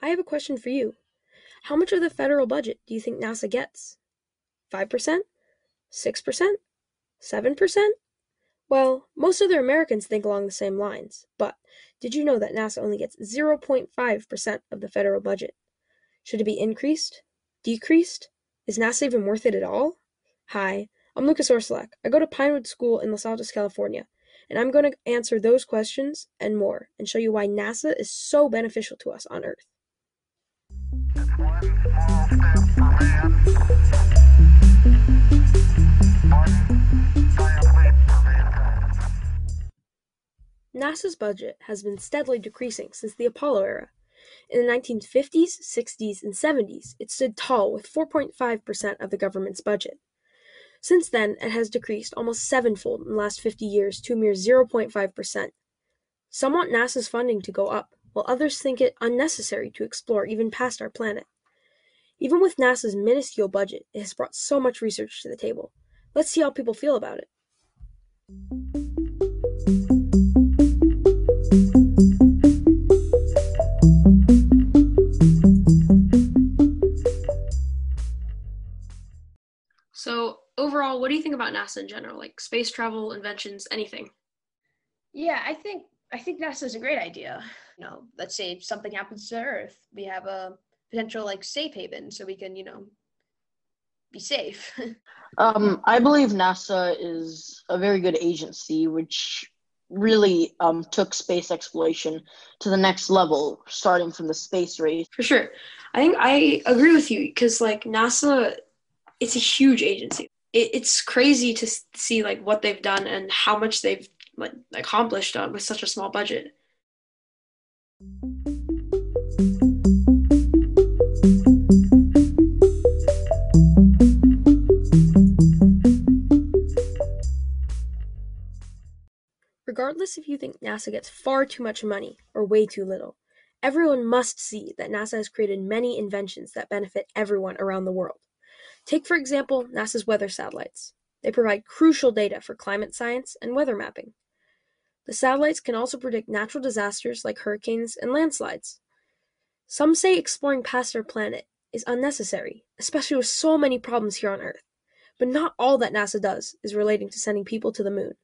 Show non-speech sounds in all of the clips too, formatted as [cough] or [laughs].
I have a question for you. How much of the federal budget do you think NASA gets? 5%? 6%? 7%? Well, most other Americans think along the same lines, but did you know that NASA only gets 0.5% of the federal budget? Should it be increased? Decreased? Is NASA even worth it at all? Hi, I'm Lucas Orsolak. I go to Pinewood School in Los Altos, California, and I'm going to answer those questions and more and show you why NASA is so beneficial to us on Earth. NASA's budget has been steadily decreasing since the Apollo era. In the 1950s, 60s, and 70s, it stood tall with 4.5% of the government's budget. Since then, it has decreased almost sevenfold in the last 50 years to a mere 0.5%. Some want NASA's funding to go up, while others think it unnecessary to explore even past our planet. Even with NASA's minuscule budget, it has brought so much research to the table. Let's see how people feel about it. So, overall, what do you think about NASA in general? Like space travel, inventions, anything? Yeah, I think I think NASA is a great idea. You know, let's say something happens to Earth, we have a potential like safe haven, so we can you know be safe. [laughs] um, I believe NASA is a very good agency, which really um, took space exploration to the next level, starting from the space race. For sure, I think I agree with you because like NASA, it's a huge agency. It, it's crazy to see like what they've done and how much they've like accomplished uh, with such a small budget. Regardless if you think NASA gets far too much money or way too little, everyone must see that NASA has created many inventions that benefit everyone around the world. Take, for example, NASA's weather satellites. They provide crucial data for climate science and weather mapping. The satellites can also predict natural disasters like hurricanes and landslides. Some say exploring past our planet is unnecessary, especially with so many problems here on Earth. But not all that NASA does is relating to sending people to the moon.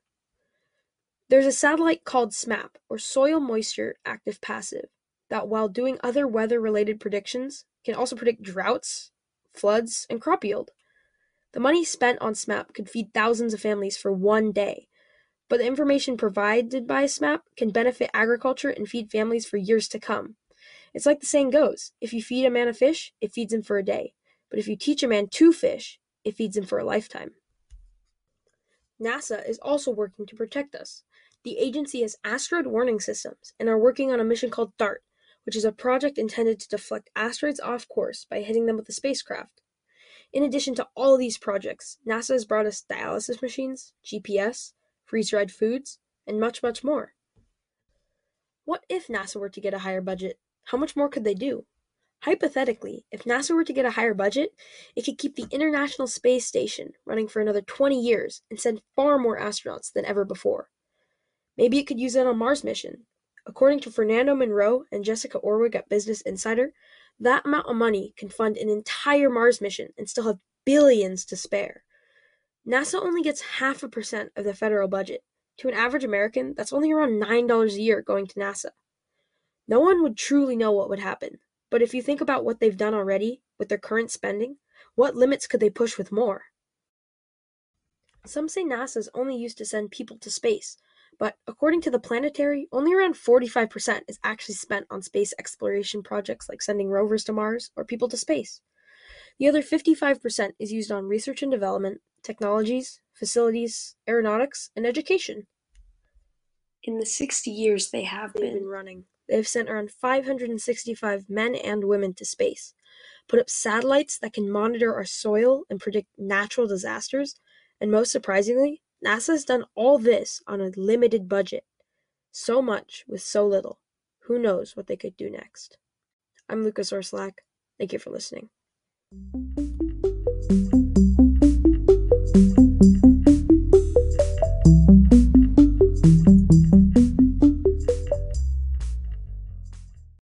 There's a satellite called SMAP, or Soil Moisture Active Passive, that while doing other weather related predictions, can also predict droughts, floods, and crop yield. The money spent on SMAP could feed thousands of families for one day, but the information provided by SMAP can benefit agriculture and feed families for years to come. It's like the saying goes if you feed a man a fish, it feeds him for a day, but if you teach a man to fish, it feeds him for a lifetime. NASA is also working to protect us. The agency has asteroid warning systems and are working on a mission called DART, which is a project intended to deflect asteroids off course by hitting them with a spacecraft. In addition to all these projects, NASA has brought us dialysis machines, GPS, freeze dried foods, and much, much more. What if NASA were to get a higher budget? How much more could they do? Hypothetically, if NASA were to get a higher budget, it could keep the International Space Station running for another 20 years and send far more astronauts than ever before. Maybe it could use it on Mars mission. According to Fernando Monroe and Jessica Orwig at Business Insider, that amount of money can fund an entire Mars mission and still have billions to spare. NASA only gets half a percent of the federal budget. To an average American, that's only around $9 a year going to NASA. No one would truly know what would happen, but if you think about what they've done already with their current spending, what limits could they push with more? Some say NASA is only used to send people to space, but according to the planetary, only around 45% is actually spent on space exploration projects like sending rovers to Mars or people to space. The other 55% is used on research and development, technologies, facilities, aeronautics, and education. In the 60 years they have been, been running, they have sent around 565 men and women to space, put up satellites that can monitor our soil and predict natural disasters, and most surprisingly, NASA has done all this on a limited budget. So much with so little. Who knows what they could do next? I'm Lucas Orslack. Thank you for listening.